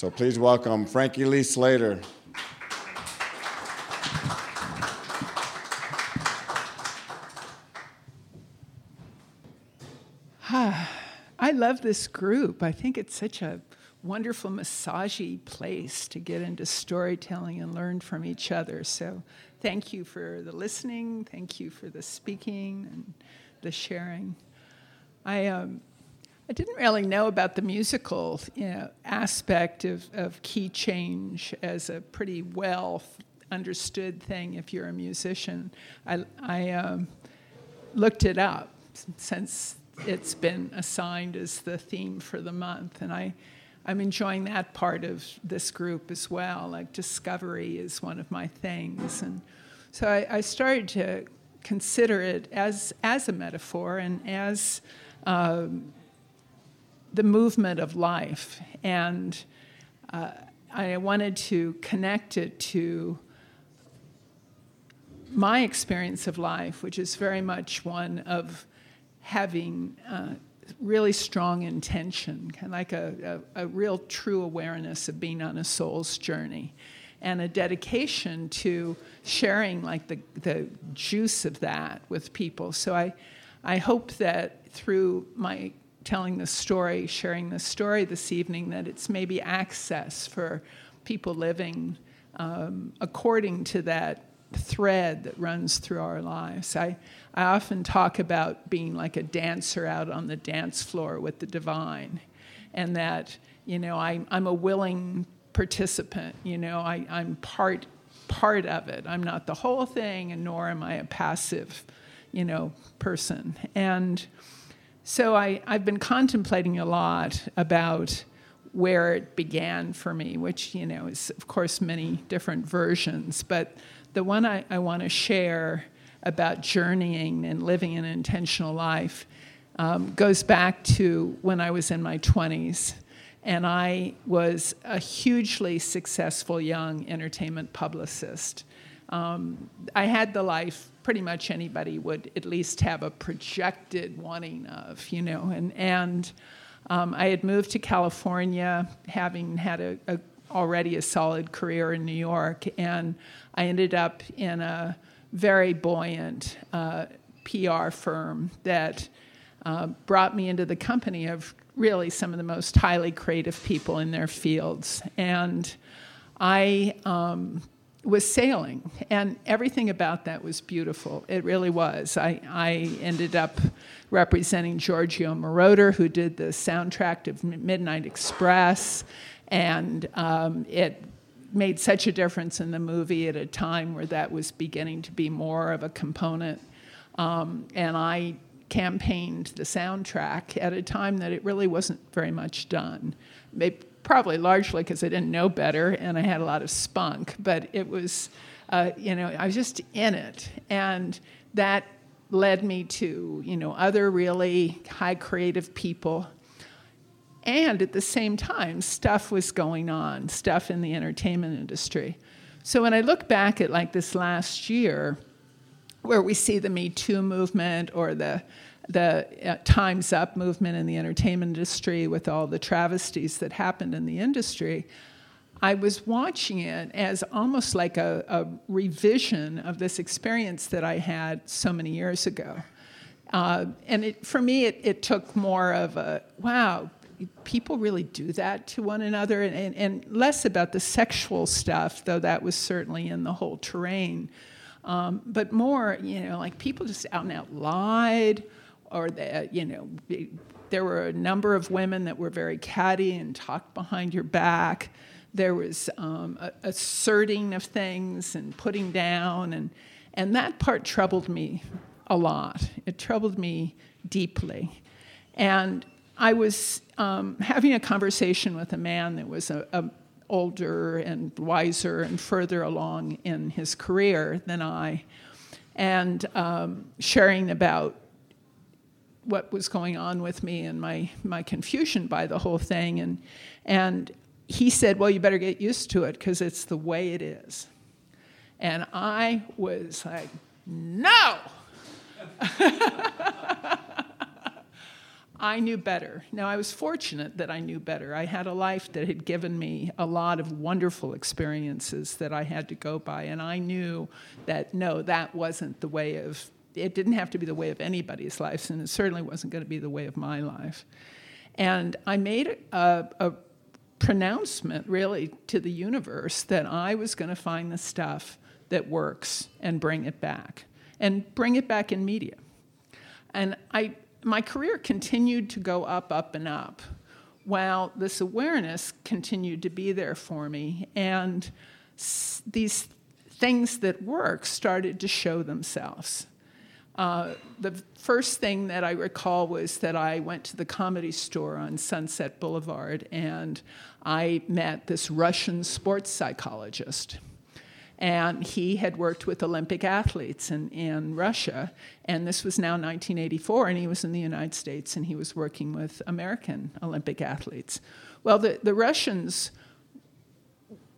So please welcome Frankie Lee Slater. I love this group. I think it's such a wonderful massagey place to get into storytelling and learn from each other. So thank you for the listening. Thank you for the speaking and the sharing. I um, I didn't really know about the musical you know, aspect of, of key change as a pretty well understood thing if you're a musician. I, I um, looked it up since it's been assigned as the theme for the month, and I I'm enjoying that part of this group as well. Like discovery is one of my things, and so I, I started to consider it as as a metaphor and as um, the movement of life, and uh, I wanted to connect it to my experience of life, which is very much one of having. Uh, really strong intention, kind of like a, a, a real true awareness of being on a soul's journey and a dedication to sharing like the, the juice of that with people. So I, I hope that through my telling the story, sharing the story this evening, that it's maybe access for people living um, according to that thread that runs through our lives. I, I often talk about being like a dancer out on the dance floor with the divine, and that, you know, I, I'm a willing participant, you know, I, I'm part, part of it. I'm not the whole thing, and nor am I a passive, you know, person. And so I, I've been contemplating a lot about where it began for me, which, you know, is, of course, many different versions, but the one I, I want to share about journeying and living an intentional life um, goes back to when I was in my 20s. And I was a hugely successful young entertainment publicist. Um, I had the life pretty much anybody would at least have a projected wanting of, you know. And, and um, I had moved to California, having had a, a, already a solid career in New York, and I ended up in a very buoyant uh, PR firm that uh, brought me into the company of really some of the most highly creative people in their fields. And I um, was sailing, and everything about that was beautiful. It really was. I, I ended up representing Giorgio Moroder, who did the soundtrack of Midnight Express, and um, it made such a difference in the movie at a time where that was beginning to be more of a component. Um, and I campaigned the soundtrack at a time that it really wasn't very much done. Maybe, probably largely because I didn't know better and I had a lot of spunk, but it was, uh, you know, I was just in it. And that led me to, you know, other really high creative people and at the same time, stuff was going on, stuff in the entertainment industry. So when I look back at like this last year, where we see the Me Too movement or the the uh, Times Up movement in the entertainment industry with all the travesties that happened in the industry, I was watching it as almost like a, a revision of this experience that I had so many years ago. Uh, and it, for me, it, it took more of a wow, people really do that to one another, and, and, and, less about the sexual stuff, though that was certainly in the whole terrain. Um, but more, you know, like people just out and out lied, or that, you know, there were a number of women that were very catty and talked behind your back. There was um, a, asserting of things and putting down, and and that part troubled me a lot. It troubled me deeply, and I was um, having a conversation with a man that was a, a older and wiser and further along in his career than I, and um, sharing about what was going on with me and my, my confusion by the whole thing. And, and he said, Well, you better get used to it because it's the way it is. And I was like, No! I knew better. Now, I was fortunate that I knew better. I had a life that had given me a lot of wonderful experiences that I had to go by, and I knew that no, that wasn't the way of, it didn't have to be the way of anybody's life, and it certainly wasn't going to be the way of my life. And I made a, a pronouncement, really, to the universe that I was going to find the stuff that works and bring it back, and bring it back in media. And I my career continued to go up, up, and up while this awareness continued to be there for me. And s- these things that work started to show themselves. Uh, the first thing that I recall was that I went to the comedy store on Sunset Boulevard and I met this Russian sports psychologist and he had worked with Olympic athletes in, in Russia. And this was now 1984, and he was in the United States and he was working with American Olympic athletes. Well, the, the Russians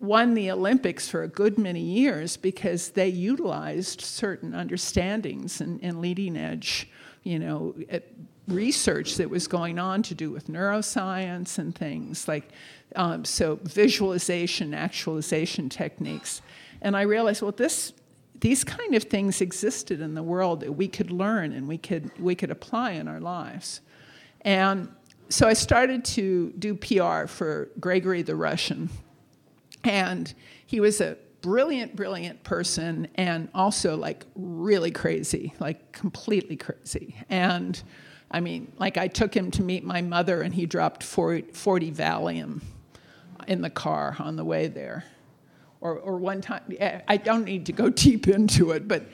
won the Olympics for a good many years because they utilized certain understandings and, and leading edge, you know, research that was going on to do with neuroscience and things like um, so visualization, actualization techniques. And I realized, well, this, these kind of things existed in the world that we could learn and we could, we could apply in our lives. And so I started to do PR for Gregory the Russian. And he was a brilliant, brilliant person and also like really crazy, like completely crazy. And I mean, like I took him to meet my mother and he dropped 40, 40 Valium in the car on the way there or, or one time, I don't need to go deep into it, but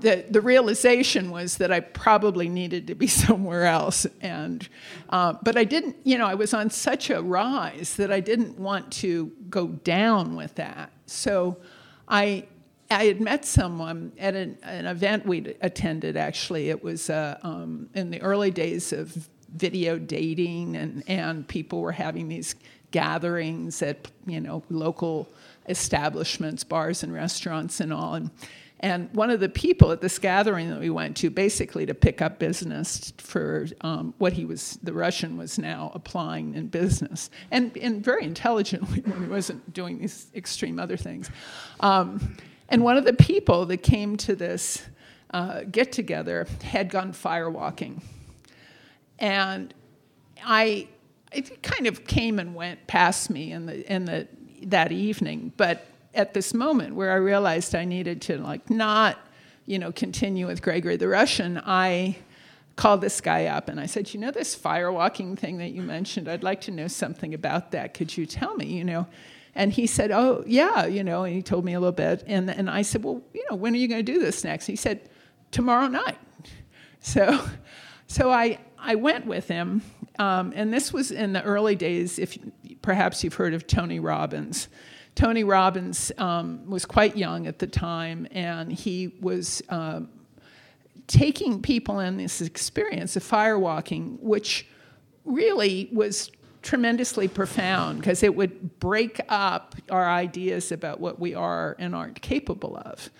the, the realization was that I probably needed to be somewhere else. And, uh, but I didn't, you know, I was on such a rise that I didn't want to go down with that. So I, I had met someone at an, an event we attended, actually. It was uh, um, in the early days of video dating, and, and people were having these gatherings at, you know, local establishments, bars and restaurants and all. And, and one of the people at this gathering that we went to, basically to pick up business for um, what he was, the Russian was now applying in business, and, and very intelligently when he wasn't doing these extreme other things. Um, and one of the people that came to this uh, get together had gone firewalking. And I, it kind of came and went past me in the, in the that evening. But at this moment where I realized I needed to like not, you know, continue with Gregory the Russian, I called this guy up and I said, you know, this firewalking thing that you mentioned, I'd like to know something about that. Could you tell me, you know? And he said, oh, yeah, you know, and he told me a little bit. And, and I said, well, you know, when are you going to do this next? And He said, tomorrow night. So, so I, I went with him, um, and this was in the early days, if perhaps you've heard of Tony Robbins. Tony Robbins um, was quite young at the time, and he was uh, taking people in this experience of firewalking, which really was tremendously profound because it would break up our ideas about what we are and aren't capable of.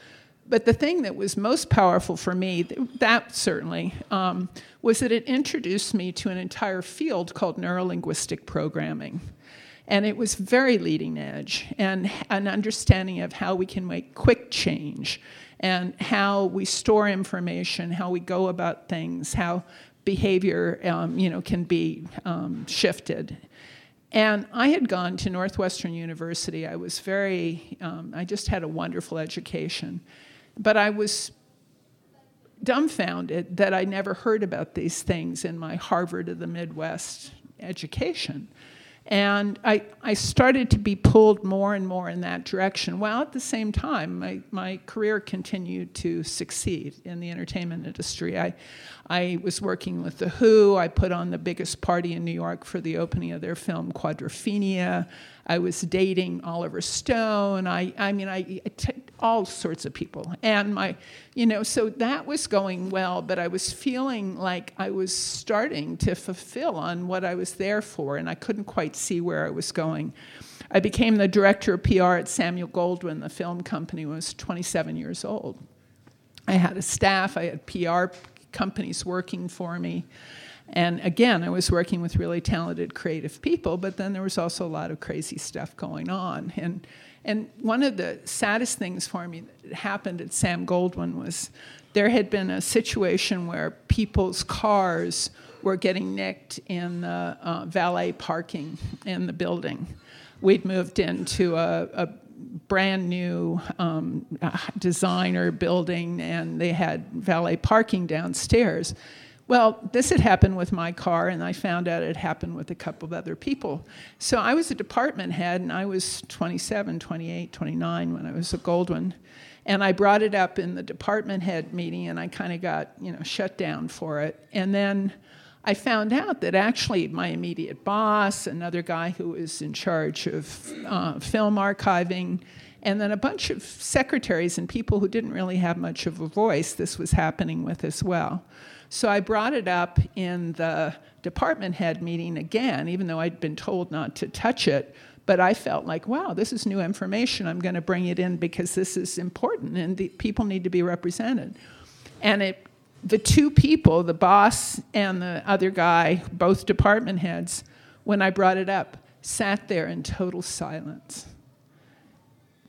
But the thing that was most powerful for me, that certainly, um, was that it introduced me to an entire field called neurolinguistic programming. And it was very leading edge and an understanding of how we can make quick change and how we store information, how we go about things, how behavior um, you know, can be um, shifted. And I had gone to Northwestern University. I was very, um, I just had a wonderful education. But I was dumbfounded that I never heard about these things in my Harvard of the Midwest education. And I, I started to be pulled more and more in that direction, while at the same time, my, my career continued to succeed in the entertainment industry. I, I was working with The Who. I put on the biggest party in New York for the opening of their film Quadrophenia. I was dating Oliver Stone. I, I mean, I, I t- all sorts of people. And my, you know, so that was going well, but I was feeling like I was starting to fulfill on what I was there for, and I couldn't quite see where I was going. I became the director of PR at Samuel Goldwyn, the film company, when I was 27 years old. I had a staff, I had PR companies working for me. And again, I was working with really talented, creative people, but then there was also a lot of crazy stuff going on. And, and one of the saddest things for me that happened at Sam Goldwyn was there had been a situation where people's cars were getting nicked in the uh, valet parking in the building. We'd moved into a, a brand new um, designer building, and they had valet parking downstairs. Well, this had happened with my car, and I found out it happened with a couple of other people. So I was a department head, and I was 27, 28, 29 when I was at Goldwyn. And I brought it up in the department head meeting, and I kind of got, you know, shut down for it. And then I found out that actually my immediate boss, another guy who was in charge of uh, film archiving, and then a bunch of secretaries and people who didn't really have much of a voice, this was happening with as well. So I brought it up in the department head meeting again, even though I'd been told not to touch it. But I felt like, wow, this is new information. I'm going to bring it in because this is important and the people need to be represented. And it, the two people, the boss and the other guy, both department heads, when I brought it up, sat there in total silence.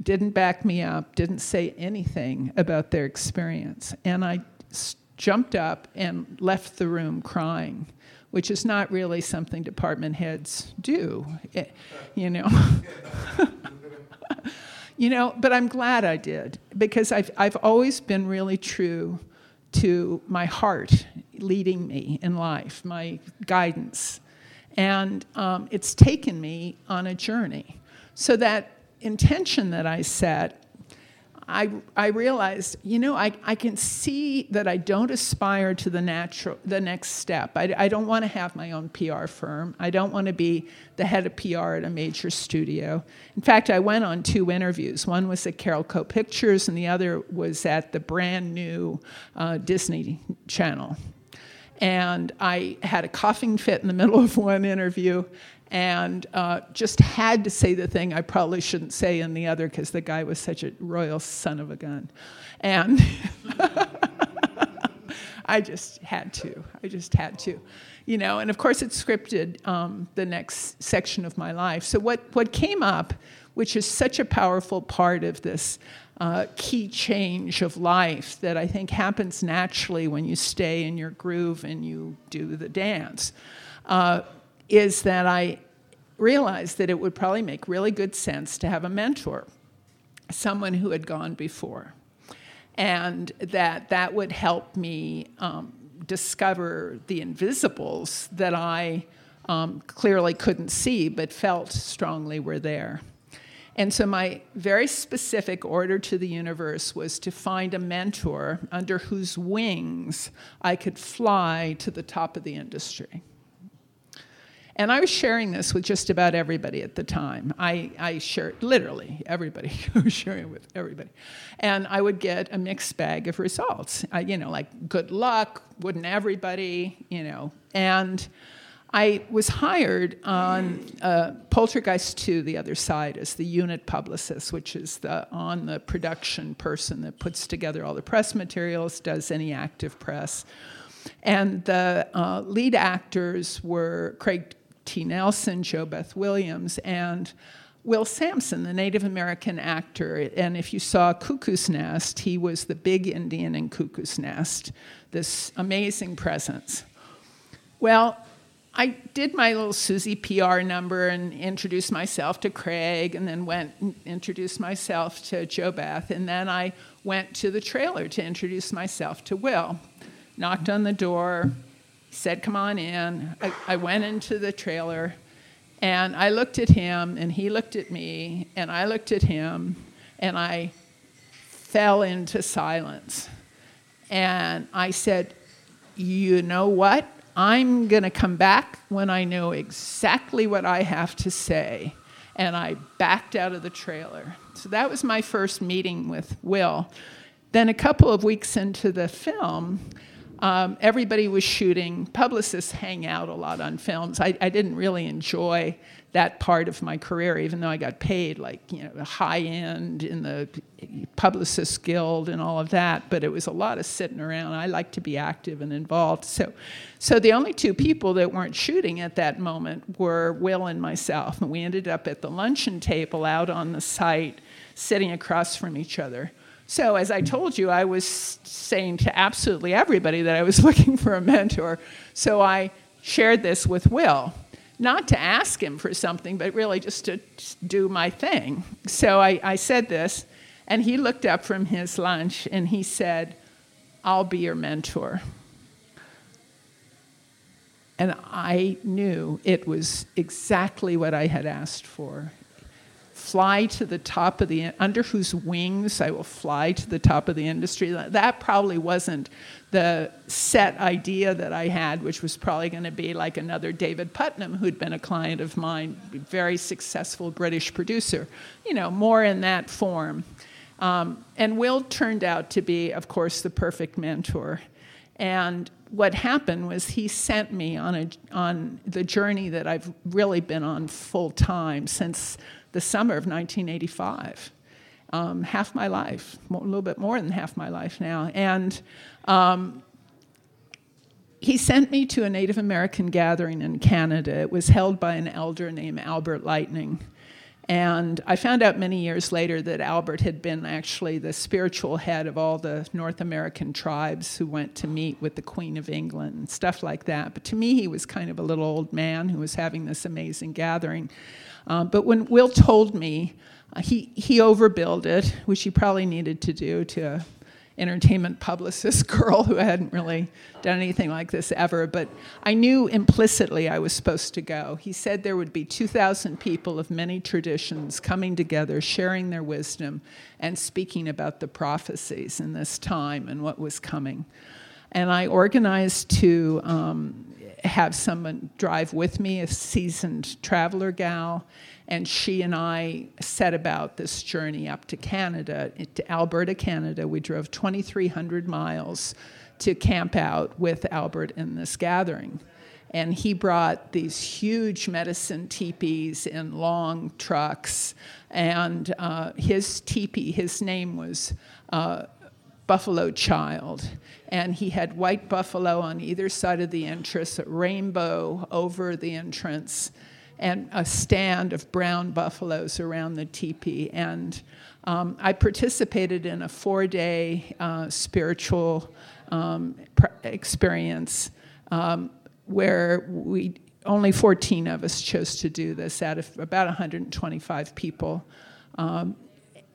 Didn't back me up, didn't say anything about their experience. And I jumped up and left the room crying, which is not really something department heads do, eh, you know. you know, but I'm glad I did because I've, I've always been really true to my heart leading me in life, my guidance. And um, it's taken me on a journey. So that intention that I set I, I realized, you know, I, I can see that I don't aspire to the natural, the next step. I, I don't want to have my own PR firm. I don't want to be the head of PR at a major studio. In fact, I went on two interviews. One was at Carol Carolco Pictures, and the other was at the brand new uh, Disney Channel. And I had a coughing fit in the middle of one interview, and uh, just had to say the thing I probably shouldn't say in the other because the guy was such a royal son of a gun. And I just had to. I just had to. You know, and of course it scripted um, the next section of my life. So what, what came up, which is such a powerful part of this uh, key change of life that I think happens naturally when you stay in your groove and you do the dance, uh, is that I realized that it would probably make really good sense to have a mentor, someone who had gone before, and that that would help me um, discover the invisibles that I um, clearly couldn't see but felt strongly were there. And so, my very specific order to the universe was to find a mentor under whose wings I could fly to the top of the industry. And I was sharing this with just about everybody at the time. I, I shared, literally, everybody. I was sharing with everybody. And I would get a mixed bag of results. I, you know, like, good luck, wouldn't everybody, you know. And I was hired on uh, Poltergeist 2, the other side, as the unit publicist, which is the on the production person that puts together all the press materials, does any active press. And the uh, lead actors were Craig T. Nelson, JoBeth Williams, and Will Sampson, the Native American actor. And if you saw Cuckoo's Nest, he was the big Indian in Cuckoo's Nest, this amazing presence. Well, I did my little Susie PR number and introduced myself to Craig, and then went and introduced myself to JoBeth, and then I went to the trailer to introduce myself to Will. Knocked on the door, said, Come on in. I, I went into the trailer and I looked at him and he looked at me and I looked at him and I fell into silence. And I said, You know what? I'm going to come back when I know exactly what I have to say. And I backed out of the trailer. So that was my first meeting with Will. Then, a couple of weeks into the film, Um, everybody was shooting. Publicists hang out a lot on films. I, I, didn't really enjoy that part of my career, even though I got paid like you know high end in the publicist Guild and all of that. But it was a lot of sitting around. I like to be active and involved. So, so the only two people that weren't shooting at that moment were Will and myself, and we ended up at the luncheon table out on the site, sitting across from each other. So, as I told you, I was saying to absolutely everybody that I was looking for a mentor. So, I shared this with Will not to ask him for something, but really just to do my thing. So I, I said this, and he looked up from his lunch and he said, I'll be your mentor. And I knew it was exactly what I had asked for fly to the top of the under whose wings I will fly to the top of the industry. That probably wasn't the set idea that I had, which was probably going to be like another David Puttnam, who'd been a client of mine, very successful British producer. You know, more in that form. Um, and Will turned out to be, of course, the perfect mentor. And what happened was he sent me on a on the journey that I've really been on full time since the summer of 1985. Um, half my life, a little bit more than half my life now. And um, he sent me to a Native American gathering in Canada. It was held by an elder named Albert Lightning. And I found out many years later that Albert had been actually the spiritual head of all the North American tribes who went to meet with the Queen of England and stuff like that. But to me, he was kind of a little old man who was having this amazing gathering. Uh, but when Will told me, uh, he, he overbilled it, which he probably needed to do to entertainment publicist girl who hadn't really done anything like this ever, but I knew implicitly I was supposed to go. He said there would be 2,000 people of many traditions coming together, sharing their wisdom, and speaking about the prophecies in this time and what was coming. And I organized to um, have someone drive with me, a seasoned traveler gal, and she and I set about this journey up to Canada, to Alberta, Canada. We drove 2,300 miles to camp out with Albert in this gathering. And he brought these huge medicine teepees in long trucks. And uh, his teepee, his name was uh, Buffalo Child. And he had white buffalo on either side of the entrance, a rainbow over the entrance, and a stand of brown buffaloes around the teepee. And um, I participated in a four day uh, spiritual um, pr- experience um, where we only 14 of us chose to do this out of about 125 people. Um,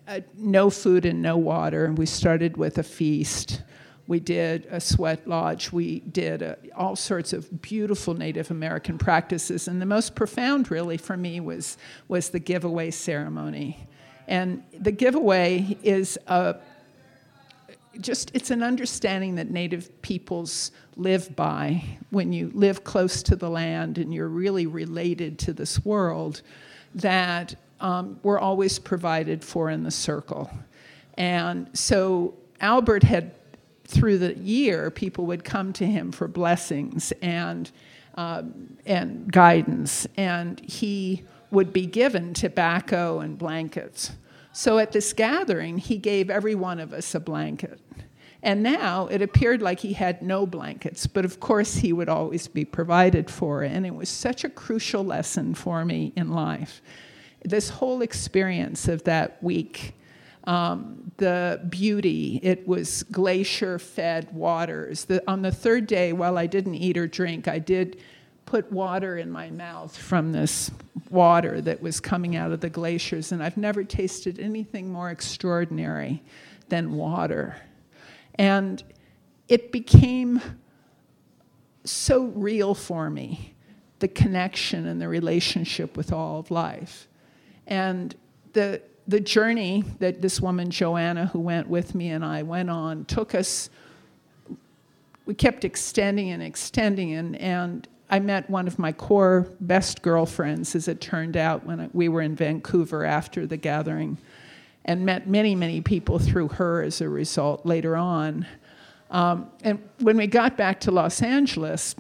uh, no food and no water. And we started with a feast. We did a sweat lodge. We did uh, all sorts of beautiful Native American practices. And the most profound, really, for me was, was the giveaway ceremony. And the giveaway is a, just, it's an understanding that Native peoples live by. When you live close to the land and you're really related to this world, that um, were always provided for in the circle. And so Albert had, through the year, people would come to him for blessings and, um, and guidance, and he would be given tobacco and blankets. So at this gathering, he gave every one of us a blanket. And now it appeared like he had no blankets, but of course he would always be provided for. And it was such a crucial lesson for me in life this whole experience of that week, um, the beauty, it was glacier fed waters. The, on the third day, while I didn't eat or drink, I did put water in my mouth from this water that was coming out of the glaciers, and I've never tasted anything more extraordinary than water. And it became so real for me the connection and the relationship with all of life. And the, the journey that this woman, Joanna, who went with me and I went on, took us, we kept extending and extending. And, and I met one of my core best girlfriends, as it turned out, when we were in Vancouver after the gathering, and met many, many people through her as a result later on. Um, and when we got back to Los Angeles,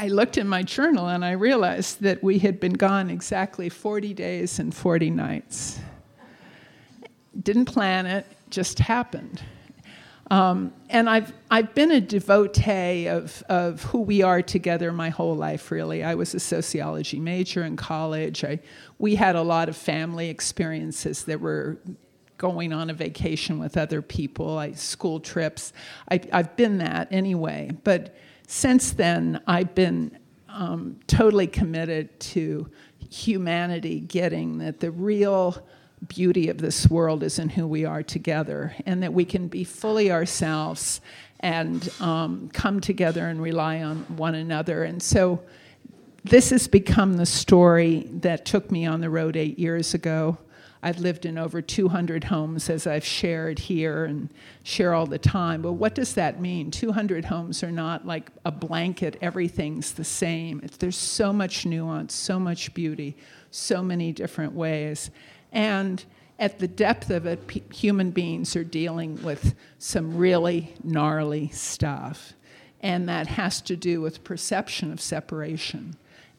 I looked in my journal and I realized that we had been gone exactly 40 days and 40 nights. Didn't plan it, just happened. Um, and I've, I've been a devotee of, of who we are together my whole life, really. I was a sociology major in college. I, we had a lot of family experiences that were going on a vacation with other people, I, school trips. I, I've been that anyway. But since then, I've been um, totally committed to humanity getting that the real beauty of this world is in who we are together, and that we can be fully ourselves and um, come together and rely on one another. And so, this has become the story that took me on the road eight years ago. I've lived in over 200 homes as I've shared here and share all the time. But what does that mean? 200 homes are not like a blanket, everything's the same. There's so much nuance, so much beauty, so many different ways. And at the depth of it, p- human beings are dealing with some really gnarly stuff. And that has to do with perception of separation.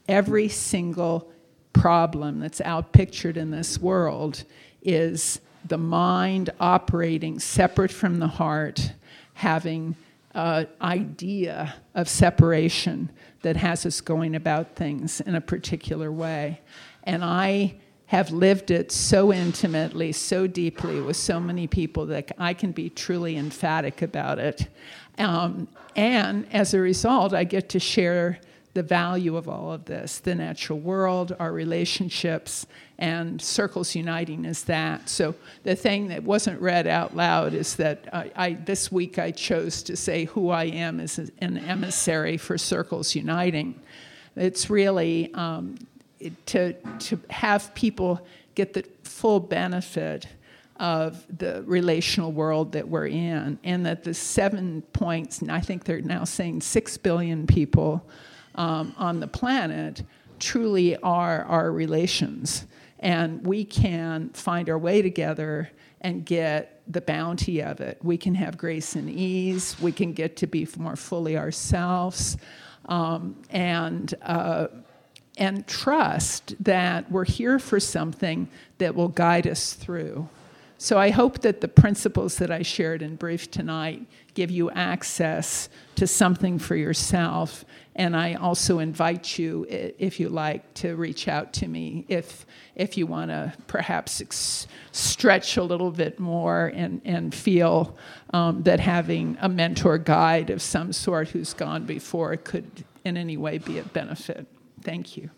Every single problem that's out pictured in this world is the mind operating separate from the heart, having an idea of separation that has us going about things in a particular way. And I have lived it so intimately, so deeply with so many people that I can be truly emphatic about it. Um, and as a result, I get to share the value of all of this the natural world, our relationships, and Circles Uniting is that. So, the thing that wasn't read out loud is that I, I, this week I chose to say who I am as an emissary for Circles Uniting. It's really um, to, to have people get the full benefit of the relational world that we're in, and that the seven points, and I think they're now saying six billion people um, on the planet, truly are our relations. And we can find our way together and get the bounty of it. We can have grace and ease, we can get to be more fully ourselves. Um, and uh, and trust that we're here for something that will guide us through. So I hope that the principles that I shared in brief tonight give you access to something for yourself. And I also invite you, if you like, to reach out to me if, if you want to perhaps ex- stretch a little bit more and, and feel um, that having a mentor guide of some sort who's gone before could in any way be a benefit. Thank you.